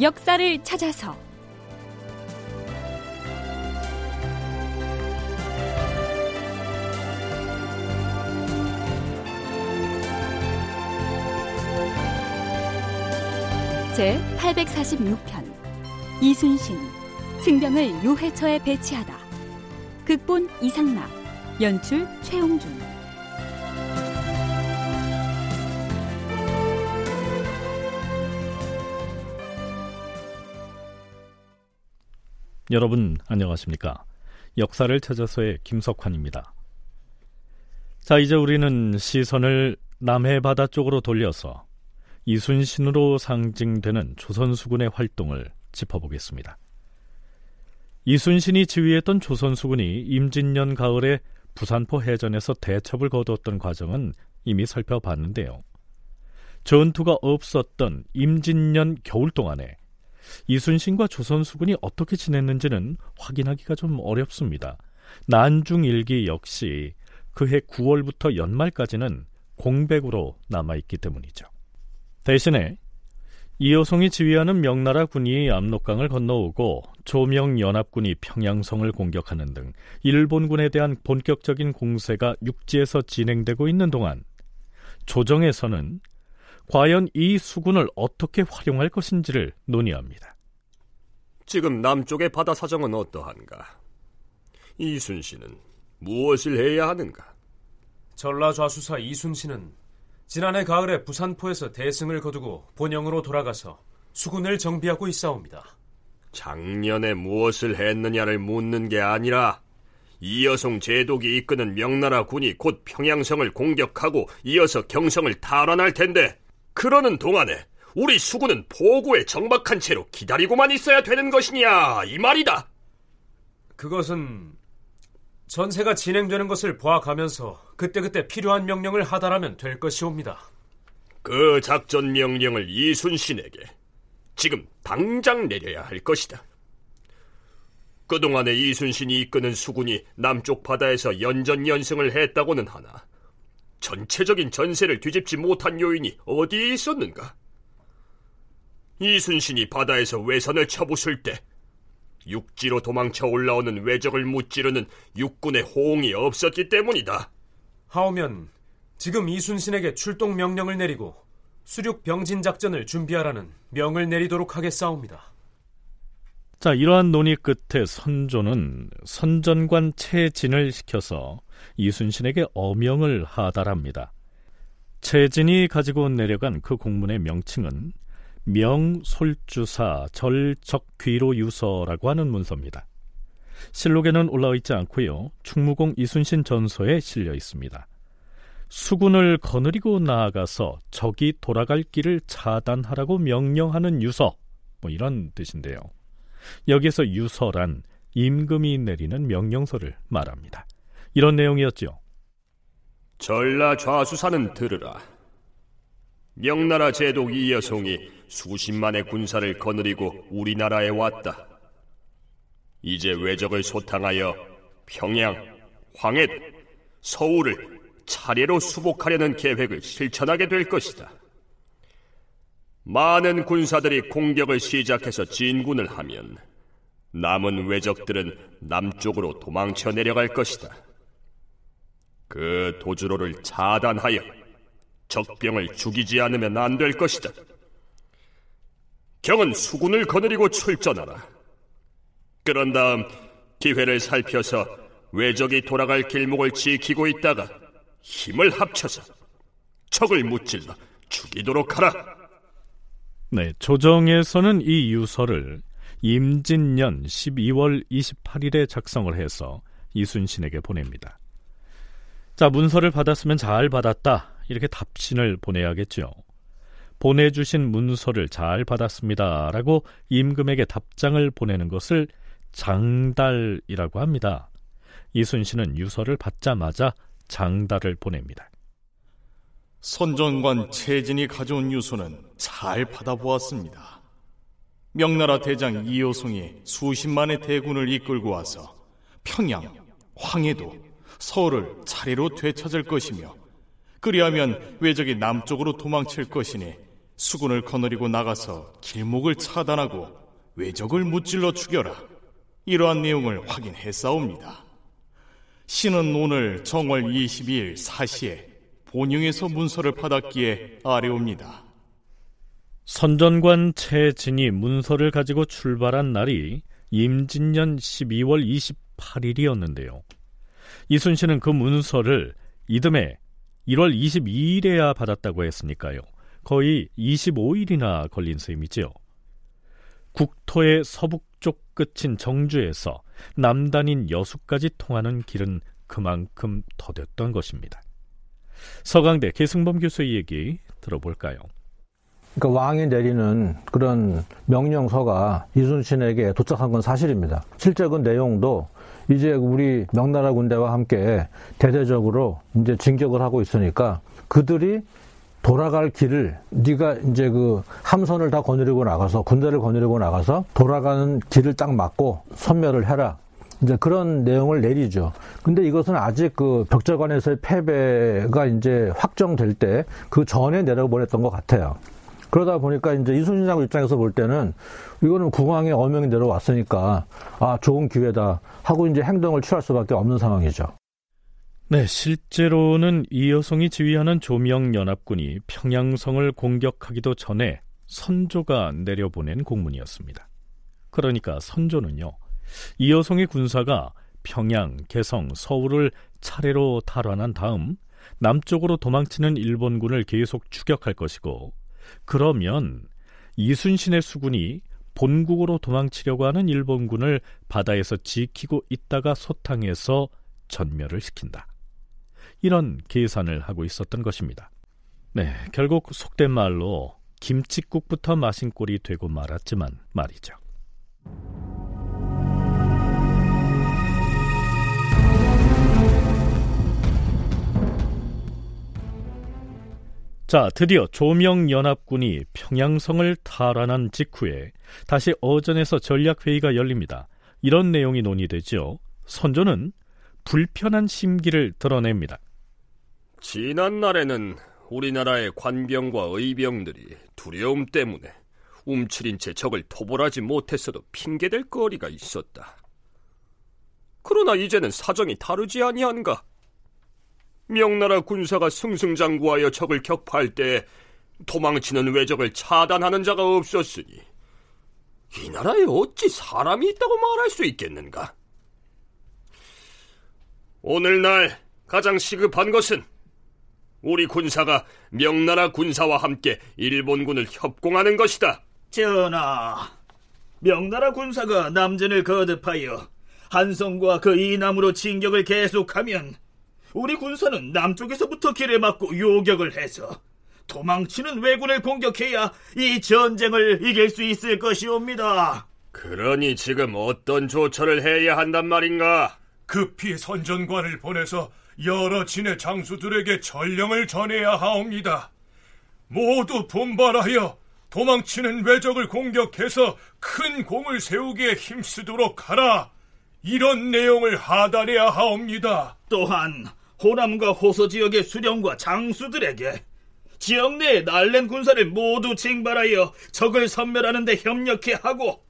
역사를 찾아서. 제 846편. 이순신. 승병을 요해처에 배치하다. 극본 이상락. 연출 최홍준 여러분 안녕하십니까? 역사를 찾아서의 김석환입니다. 자, 이제 우리는 시선을 남해 바다 쪽으로 돌려서 이순신으로 상징되는 조선수군의 활동을 짚어보겠습니다. 이순신이 지휘했던 조선수군이 임진년 가을에 부산포 해전에서 대첩을 거두었던 과정은 이미 살펴봤는데요. 전투가 없었던 임진년 겨울 동안에 이순신과 조선수군이 어떻게 지냈는지는 확인하기가 좀 어렵습니다. 난중일기 역시 그해 9월부터 연말까지는 공백으로 남아있기 때문이죠. 대신에 이호송이 지휘하는 명나라 군이 압록강을 건너오고 조명연합군이 평양성을 공격하는 등 일본군에 대한 본격적인 공세가 육지에서 진행되고 있는 동안 조정에서는 과연 이 수군을 어떻게 활용할 것인지를 논의합니다. 지금 남쪽의 바다 사정은 어떠한가? 이순신은 무엇을 해야 하는가? 전라좌수사 이순신은 지난해 가을에 부산포에서 대승을 거두고 본영으로 돌아가서 수군을 정비하고 있사옵니다. 작년에 무엇을 했느냐를 묻는 게 아니라 이여송 제독이 이끄는 명나라 군이 곧 평양성을 공격하고 이어서 경성을 탈환할 텐데 그러는 동안에 우리 수군은 포구에 정박한 채로 기다리고만 있어야 되는 것이냐 이 말이다. 그것은 전세가 진행되는 것을 보아가면서 그때그때 필요한 명령을 하달하면 될 것이옵니다. 그 작전 명령을 이순신에게 지금 당장 내려야 할 것이다. 그동안에 이순신이 이끄는 수군이 남쪽 바다에서 연전연승을 했다고는 하나 전체적인 전세를 뒤집지 못한 요인이 어디에 있었는가? 이순신이 바다에서 외선을 쳐부술 때 육지로 도망쳐 올라오는 외적을 무찌르는 육군의 호응이 없었기 때문이다. 하오면 지금 이순신에게 출동 명령을 내리고 수륙 병진 작전을 준비하라는 명을 내리도록 하겠사옵니다. 자, 이러한 논의 끝에 선조는 선전관 채진을 시켜서 이순신에게 어명을 하달합니다. 채진이 가지고 내려간 그 공문의 명칭은 명솔주사 절적귀로 유서라고 하는 문서입니다. 실록에는 올라와 있지 않고요. 충무공 이순신 전서에 실려 있습니다. 수군을 거느리고 나아가서 적이 돌아갈 길을 차단하라고 명령하는 유서 뭐 이런 뜻인데요. 여기서 유서란 임금이 내리는 명령서를 말합니다. 이런 내용이었죠. 전라 좌수사는 들으라. 명나라 제독 이여송이 수십만의 군사를 거느리고 우리나라에 왔다. 이제 외적을 소탕하여 평양, 황해, 서울을 차례로 수복하려는 계획을 실천하게 될 것이다. 많은 군사들이 공격을 시작해서 진군을 하면 남은 외적들은 남쪽으로 도망쳐 내려갈 것이다. 그 도주로를 차단하여 적병을 죽이지 않으면 안 될 것이다. 경은 수군을 거느리고 출전하라. 그런 다음 기회를 살펴서 외적이 돌아갈 길목을 지키고 있다가 힘을 합쳐서 적을 무찔러 죽이도록 하라. 네, 조정에서는 이 유서를 임진년 12월 28일에 작성을 해서 이순신에게 보냅니다. 자, 문서를 받았으면 잘 받았다. 이렇게 답신을 보내야겠죠. 보내주신 문서를 잘 받았습니다. 라고 임금에게 답장을 보내는 것을 장달이라고 합니다. 이순신은 유서를 받자마자 장달을 보냅니다. 선전관 최진이 가져온 유서는 잘 받아보았습니다. 명나라 대장 이호송이 수십만의 대군을 이끌고 와서 평양, 황해도, 서울을 차례로 되찾을 것이며 그리하면 외적이 남쪽으로 도망칠 것이니 수군을 거느리고 나가서 길목을 차단하고 외적을 무찔러 죽여라. 이러한 내용을 확인했사옵니다. 신은 오늘 정월 22일 4시에 본영에서 문서를 받았기에 아래옵니다. 선전관 최진이 문서를 가지고 출발한 날이 임진년 12월 28일이었는데요. 이순신은 그 문서를 이듬해 1월 22일에야 받았다고 했으니까요. 거의 25일이나 걸린 셈이지요. 국토의 서북쪽 끝인 정주에서 남단인 여수까지 통하는 길은 그만큼 더뎠던 것입니다. 서강대 계승범 교수의 얘기 들어볼까요? 그러니까 왕이 내리는 그런 명령서가 이순신에게 도착한 건 사실입니다. 실제 그 내용도 이제 우리 명나라 군대와 함께 대대적으로 이제 진격을 하고 있으니까 그들이 돌아갈 길을 네가 이제 그 함선을 다 거느리고 나가서 군대를 거느리고 나가서 돌아가는 길을 딱 막고 선멸을 해라. 이제 그런 내용을 내리죠. 근데 이것은 아직 그 벽제관에서의 패배가 이제 확정될 때 그 전에 내려보냈던 것 같아요. 그러다 보니까 이제 이순신 장군 입장에서 볼 때는 이거는 국왕의 어명이 내려왔으니까 아 좋은 기회다 하고 이제 행동을 취할 수밖에 없는 상황이죠. 네, 실제로는 이 여성이 지휘하는 조명 연합군이 평양성을 공격하기도 전에 선조가 내려보낸 공문이었습니다. 그러니까 선조는요, 이 여성의 군사가 평양, 개성, 서울을 차례로 탈환한 다음 남쪽으로 도망치는 일본군을 계속 추격할 것이고 그러면 이순신의 수군이 본국으로 도망치려고 하는 일본군을 바다에서 지키고 있다가 소탕해서 전멸을 시킨다. 이런 계산을 하고 있었던 것입니다. 네, 결국 속된 말로 김치국부터 마신 꼴이 되고 말았지만 말이죠. 자, 드디어 조명연합군이 평양성을 탈환한 직후에 다시 어전에서 전략회의가 열립니다. 이런 내용이 논의되죠. 선조는 불편한 심기를 드러냅니다. 지난 날에는 우리나라의 관병과 의병들이 두려움 때문에 움츠린 채 적을 토벌하지 못했어도 핑계댈 거리가 있었다. 그러나 이제는 사정이 다르지 아니한가? 명나라 군사가 승승장구하여 적을 격파할 때 도망치는 외적을 차단하는 자가 없었으니 이 나라에 어찌 사람이 있다고 말할 수 있겠는가? 오늘날 가장 시급한 것은 우리 군사가 명나라 군사와 함께 일본군을 협공하는 것이다. 전하, 명나라 군사가 남전을 거듭하여 한성과 그 이남으로 진격을 계속하면 우리 군사는 남쪽에서부터 길을 막고 요격을 해서 도망치는 왜군을 공격해야 이 전쟁을 이길 수 있을 것이옵니다. 그러니 지금 어떤 조처를 해야 한단 말인가? 급히 선전관을 보내서 여러 진의 장수들에게 전령을 전해야 하옵니다. 모두 분발하여 도망치는 왜적을 공격해서 큰 공을 세우기에 힘쓰도록 하라. 이런 내용을 하달해야 하옵니다. 또한 호남과 호서 지역의 수령과 장수들에게 지역 내에 날랜 군사를 모두 징발하여 적을 섬멸하는 데 협력해 하고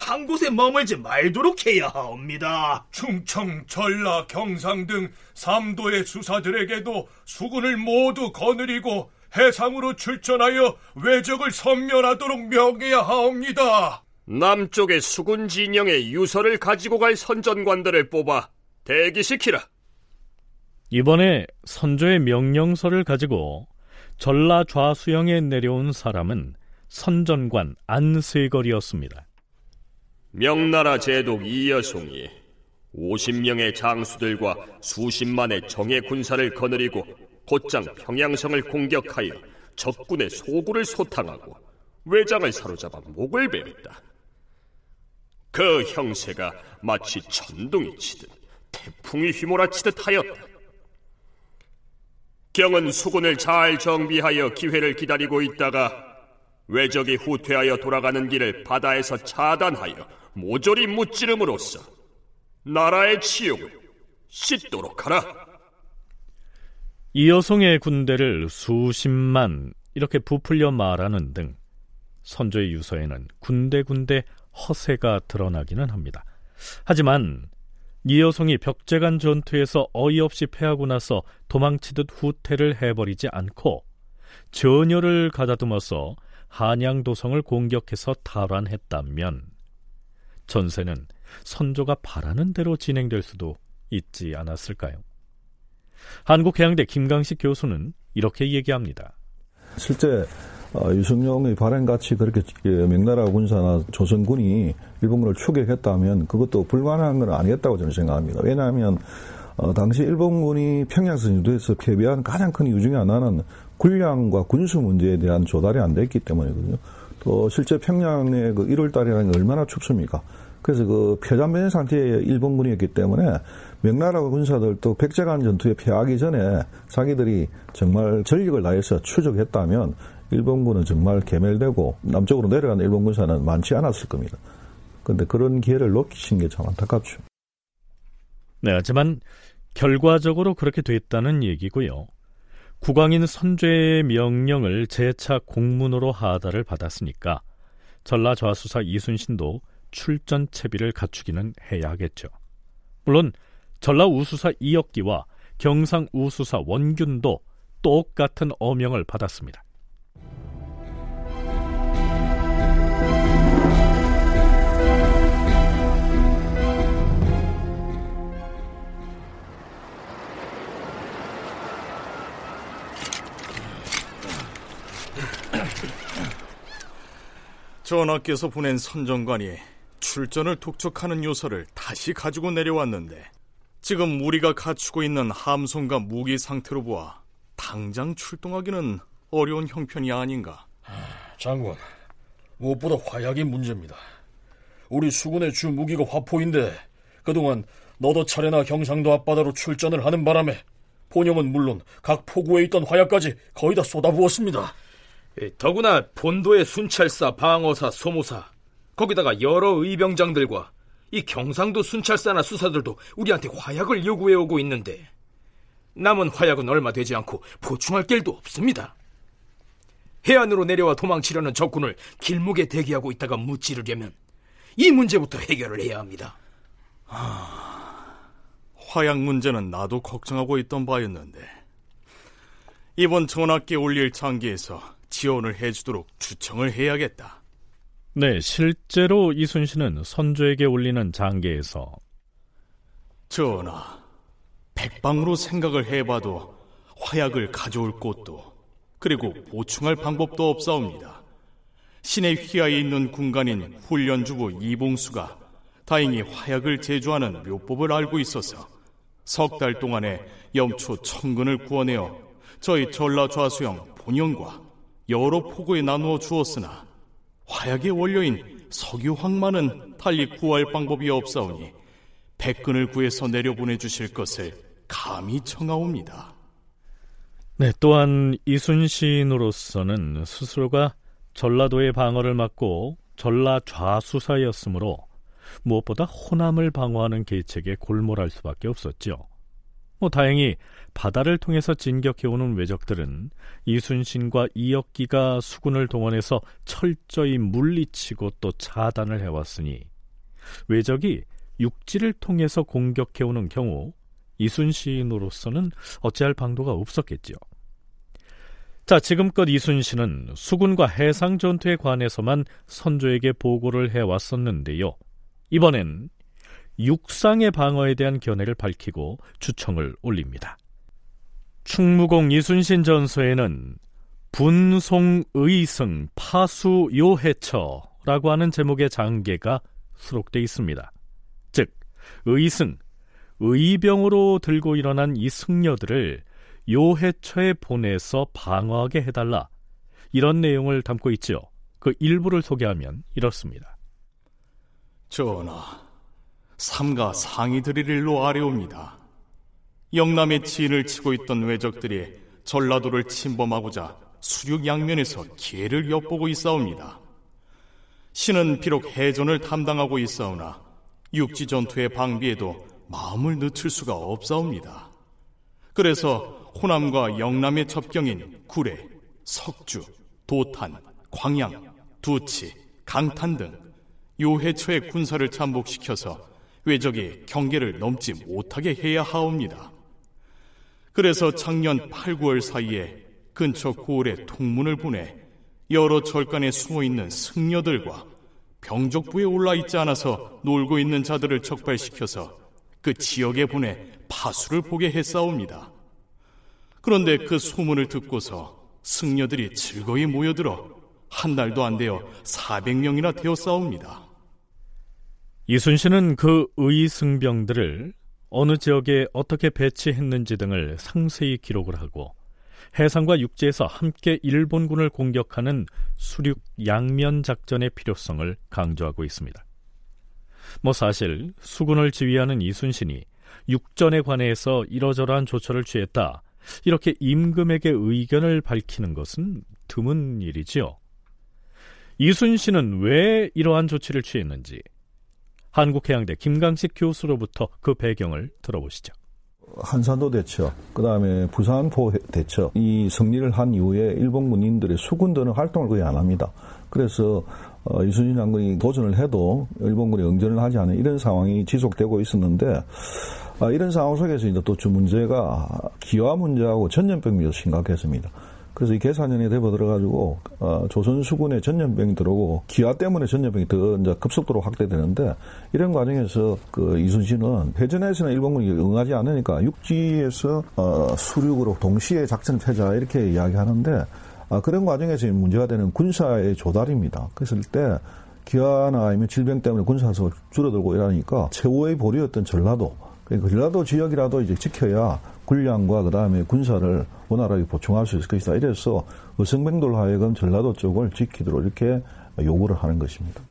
한 곳에 머물지 말도록 해야 하옵니다. 충청, 전라, 경상 등 삼도의 수사들에게도 수군을 모두 거느리고 해상으로 출전하여 외적을 섬멸하도록 명해야 하옵니다. 남쪽의 수군 진영에 유서를 가지고 갈 선전관들을 뽑아 대기시키라. 이번에 선조의 명령서를 가지고 전라 좌수영에 내려온 사람은 선전관 안세걸이었습니다. 명나라 제독 이여송이 50명의 장수들과 수십만의 정예 군사를 거느리고 곧장 평양성을 공격하여 적군의 소굴을 소탕하고 외장을 사로잡아 목을 베었다. 그 형세가 마치 천둥이 치듯 태풍이 휘몰아치듯 하였다. 경은 수군을 잘 정비하여 기회를 기다리고 있다가 외적이 후퇴하여 돌아가는 길을 바다에서 차단하여 모조리 무찌름으로써 나라의 치욕을 씻도록 하라. 이 여성의 군대를 수십만 이렇게 부풀려 말하는 등 선조의 유서에는 군데군데 허세가 드러나기는 합니다. 하지만 이 여성이 벽제간 전투에서 어이없이 패하고 나서 도망치듯 후퇴를 해버리지 않고 전열을 가다듬어서 한양도성을 공격해서 탈환했다면 전세는 선조가 바라는 대로 진행될 수도 있지 않았을까요? 한국해양대 김강식 교수는 이렇게 얘기합니다. 실제 어, 유승용의 발행같이 그렇게 예, 명나라 군사나 조선군이 일본군을 추격했다면 그것도 불가능한 건 아니었다고 저는 생각합니다. 왜냐하면 어, 당시 일본군이 평양선 유도에서 패배한 가장 큰 이유 중에 하나는 군량과 군수 문제에 대한 조달이 안 됐기 때문이거든요. 또 실제 평양의 그 1월 달이라는 게 얼마나 춥습니까? 그래서 그 폐잔변 상태의 일본군이었기 때문에 명나라 군사들도 백제간 전투에 패하기 전에 자기들이 정말 전력을 다해서 추적했다면 일본군은 정말 개멸되고 남쪽으로 내려가는 일본 군사는 많지 않았을 겁니다. 그런데 그런 기회를 놓치신 게 참 안타깝죠. 네, 하지만 결과적으로 그렇게 됐다는 얘기고요. 국왕인 선죄의 명령을 재차 공문으로 하다를 받았으니까 전라좌수사 이순신도 출전 채비를 갖추기는 해야 하겠죠. 물론 전라우수사 이역기와 경상우수사 원균도 똑같은 어명을 받았습니다. 전하께서 보낸 선정관이 출전을 독촉하는 요소를 다시 가지고 내려왔는데 지금 우리가 갖추고 있는 함성과 무기 상태로 보아 당장 출동하기는 어려운 형편이 아닌가. 장군, 무엇보다 화약이 문제입니다. 우리 수군의 주 무기가 화포인데 그동안 너도 차례나 경상도 앞바다로 출전을 하는 바람에 본영은 물론 각 포구에 있던 화약까지 거의 다 쏟아부었습니다. 더구나 본도의 순찰사, 방어사, 소모사 거기다가 여러 의병장들과 이 경상도 순찰사나 수사들도 우리한테 화약을 요구해 오고 있는데 남은 화약은 얼마 되지 않고 보충할 길도 없습니다. 해안으로 내려와 도망치려는 적군을 길목에 대기하고 있다가 무찌르려면 이 문제부터 해결을 해야 합니다. 하... 화약 문제는 나도 걱정하고 있던 바였는데 이번 전학께 올릴 장기에서 지원을 해주도록 추청을 해야겠다. 네, 실제로 이순신은 선조에게 올리는 장계에서 전하, 백방으로 생각을 해봐도 화약을 가져올 곳도 그리고 보충할 방법도 없사옵니다. 신의 휘하에 있는 군관인 훈련주부 이봉수가 다행히 화약을 제조하는 묘법을 알고 있어서 석 달 동안에 염초 천근을 구워내어 저희 전라좌수형 본영과 여러 포구에 나누어 주었으나 화약의 원료인 석유황만은 달리 구할 방법이 없사오니 백근을 구해서 내려보내 주실 것을 감히 청하옵니다. 네, 또한 이순신으로서는 스스로가 전라도의 방어를 맡고 전라 좌수사였으므로 무엇보다 호남을 방어하는 계책에 골몰할 수밖에 없었죠. 뭐 다행히 바다를 통해서 진격해오는 왜적들은 이순신과 이역기가 수군을 동원해서 철저히 물리치고 또 차단을 해왔으니 왜적이 육지를 통해서 공격해오는 경우 이순신으로서는 어찌할 방도가 없었겠지요. 자, 지금껏 이순신은 수군과 해상 전투에 관해서만 선조에게 보고를 해왔었는데요. 이번엔 육상의 방어에 대한 견해를 밝히고 주청을 올립니다. 충무공 이순신 전서에는 분송의승 파수요해처라고 하는 제목의 장계가 수록되어 있습니다. 즉, 의승, 의병으로 들고 일어난 이 승려들을 요해처에 보내서 방어하게 해달라. 이런 내용을 담고 있지요. 그 일부를 소개하면 이렇습니다. 전하, 삼가 상이 드릴 일로 아래옵니다. 영남의 지인을 치고 있던 왜적들이 전라도를 침범하고자 수륙 양면에서 기회를 엿보고 있사옵니다. 신은 비록 해전을 담당하고 있사오나 육지 전투의 방비에도 마음을 늦출 수가 없사옵니다. 그래서 호남과 영남의 접경인 구례, 석주, 도탄, 광양, 두치, 강탄 등 요해처의 군사를 잠복시켜서 외적이 경계를 넘지 못하게 해야 하옵니다. 그래서 작년 8, 9월 사이에 근처 고을에 통문을 보내 여러 절간에 숨어 있는 승려들과 병족부에 올라 있지 않아서 놀고 있는 자들을 적발시켜서 그 지역에 보내 파수를 보게 했사옵니다. 그런데 그 소문을 듣고서 승려들이 즐거이 모여들어 한 달도 안 되어 400명이나 되었사옵니다. 이순신은 그 의승병들을 어느 지역에 어떻게 배치했는지 등을 상세히 기록을 하고 해상과 육지에서 함께 일본군을 공격하는 수륙 양면 작전의 필요성을 강조하고 있습니다. 뭐 사실 수군을 지휘하는 이순신이 육전에 관해서 이러저러한 조처를 취했다. 이렇게 임금에게 의견을 밝히는 것은 드문 일이지요. 이순신은 왜 이러한 조치를 취했는지 한국해양대 김강식 교수로부터 그 배경을 들어보시죠. 한산도 대처, 그 다음에 부산포 대처, 이 승리를 한 이후에 일본 군인들의 수군들은 활동을 거의 안 합니다. 그래서 어, 이순신 장군이 도전을 해도 일본군이 응전을 하지 않은 이런 상황이 지속되고 있었는데 아, 이런 상황 속에서 이제 또주 문제가 기화 문제하고 전염병이 심각했습니다. 그래서 이 계산년에 대버 들어가지고 어, 조선 수군에 전염병이 들어오고 기아 때문에 전염병이 더 이제 급속도로 확대되는데 이런 과정에서 그 이순신은 해전에서는 일본군이 응하지 않으니까 육지에서 어, 수륙으로 동시에 작전을 펴자 이렇게 이야기하는데 아, 그런 과정에서 문제가 되는 군사의 조달입니다. 그랬을 때 기아나 아니면 질병 때문에 군사수 줄어들고 이러니까 최후의 보리였던 전라도 그러니까 전라도 지역이라도 이제 지켜야 군량과 그 다음에 군사를 원활하게 보충할 수 있을 것이다. 이래서 의성병들 하여금 전라도 쪽을 지키도록 이렇게 요구를 하는 것입니다.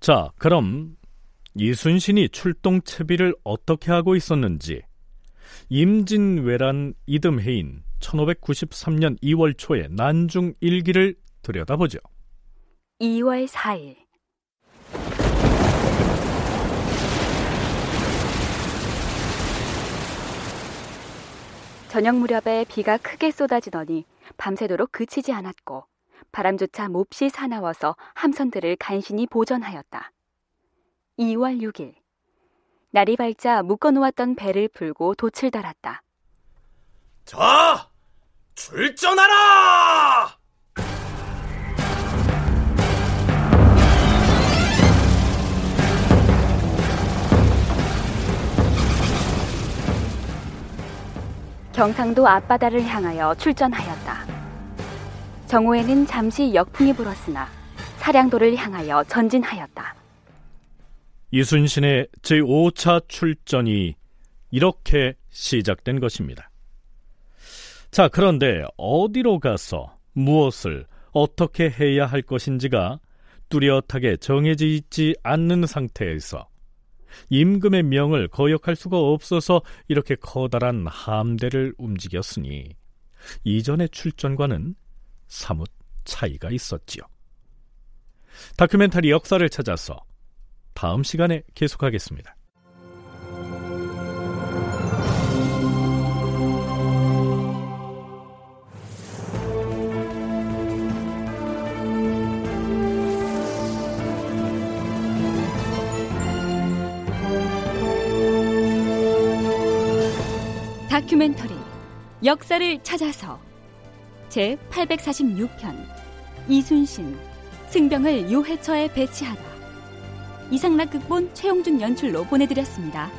자, 그럼 이순신이 출동 채비를 어떻게 하고 있었는지 임진왜란 이듬해인 1593년 2월 초에 난중 일기를 들여다보죠. 2월 4일 저녁 무렵에 비가 크게 쏟아지더니 밤새도록 그치지 않았고 바람조차 몹시 사나워서 함선들을 간신히 보전하였다. 2월 6일 날이 밝자 묶어놓았던 배를 풀고 돛을 달았다. 자, 출전하라! 경상도 앞바다를 향하여 출전하였다. 정오에는 잠시 역풍이 불었으나 사량도를 향하여 전진하였다. 이순신의 제5차 출전이 이렇게 시작된 것입니다. 자, 그런데 어디로 가서 무엇을 어떻게 해야 할 것인지가 뚜렷하게 정해져 있지 않는 상태에서 임금의 명을 거역할 수가 없어서 이렇게 커다란 함대를 움직였으니 이전의 출전과는 사뭇 차이가 있었지요. 다큐멘터리 역사를 찾아서 다음 시간에 계속하겠습니다. 다큐멘터리 역사를 찾아서 제 846편 이순신 승병을 요해처에 배치하다 이상락 극본 최용준 연출로 보내드렸습니다.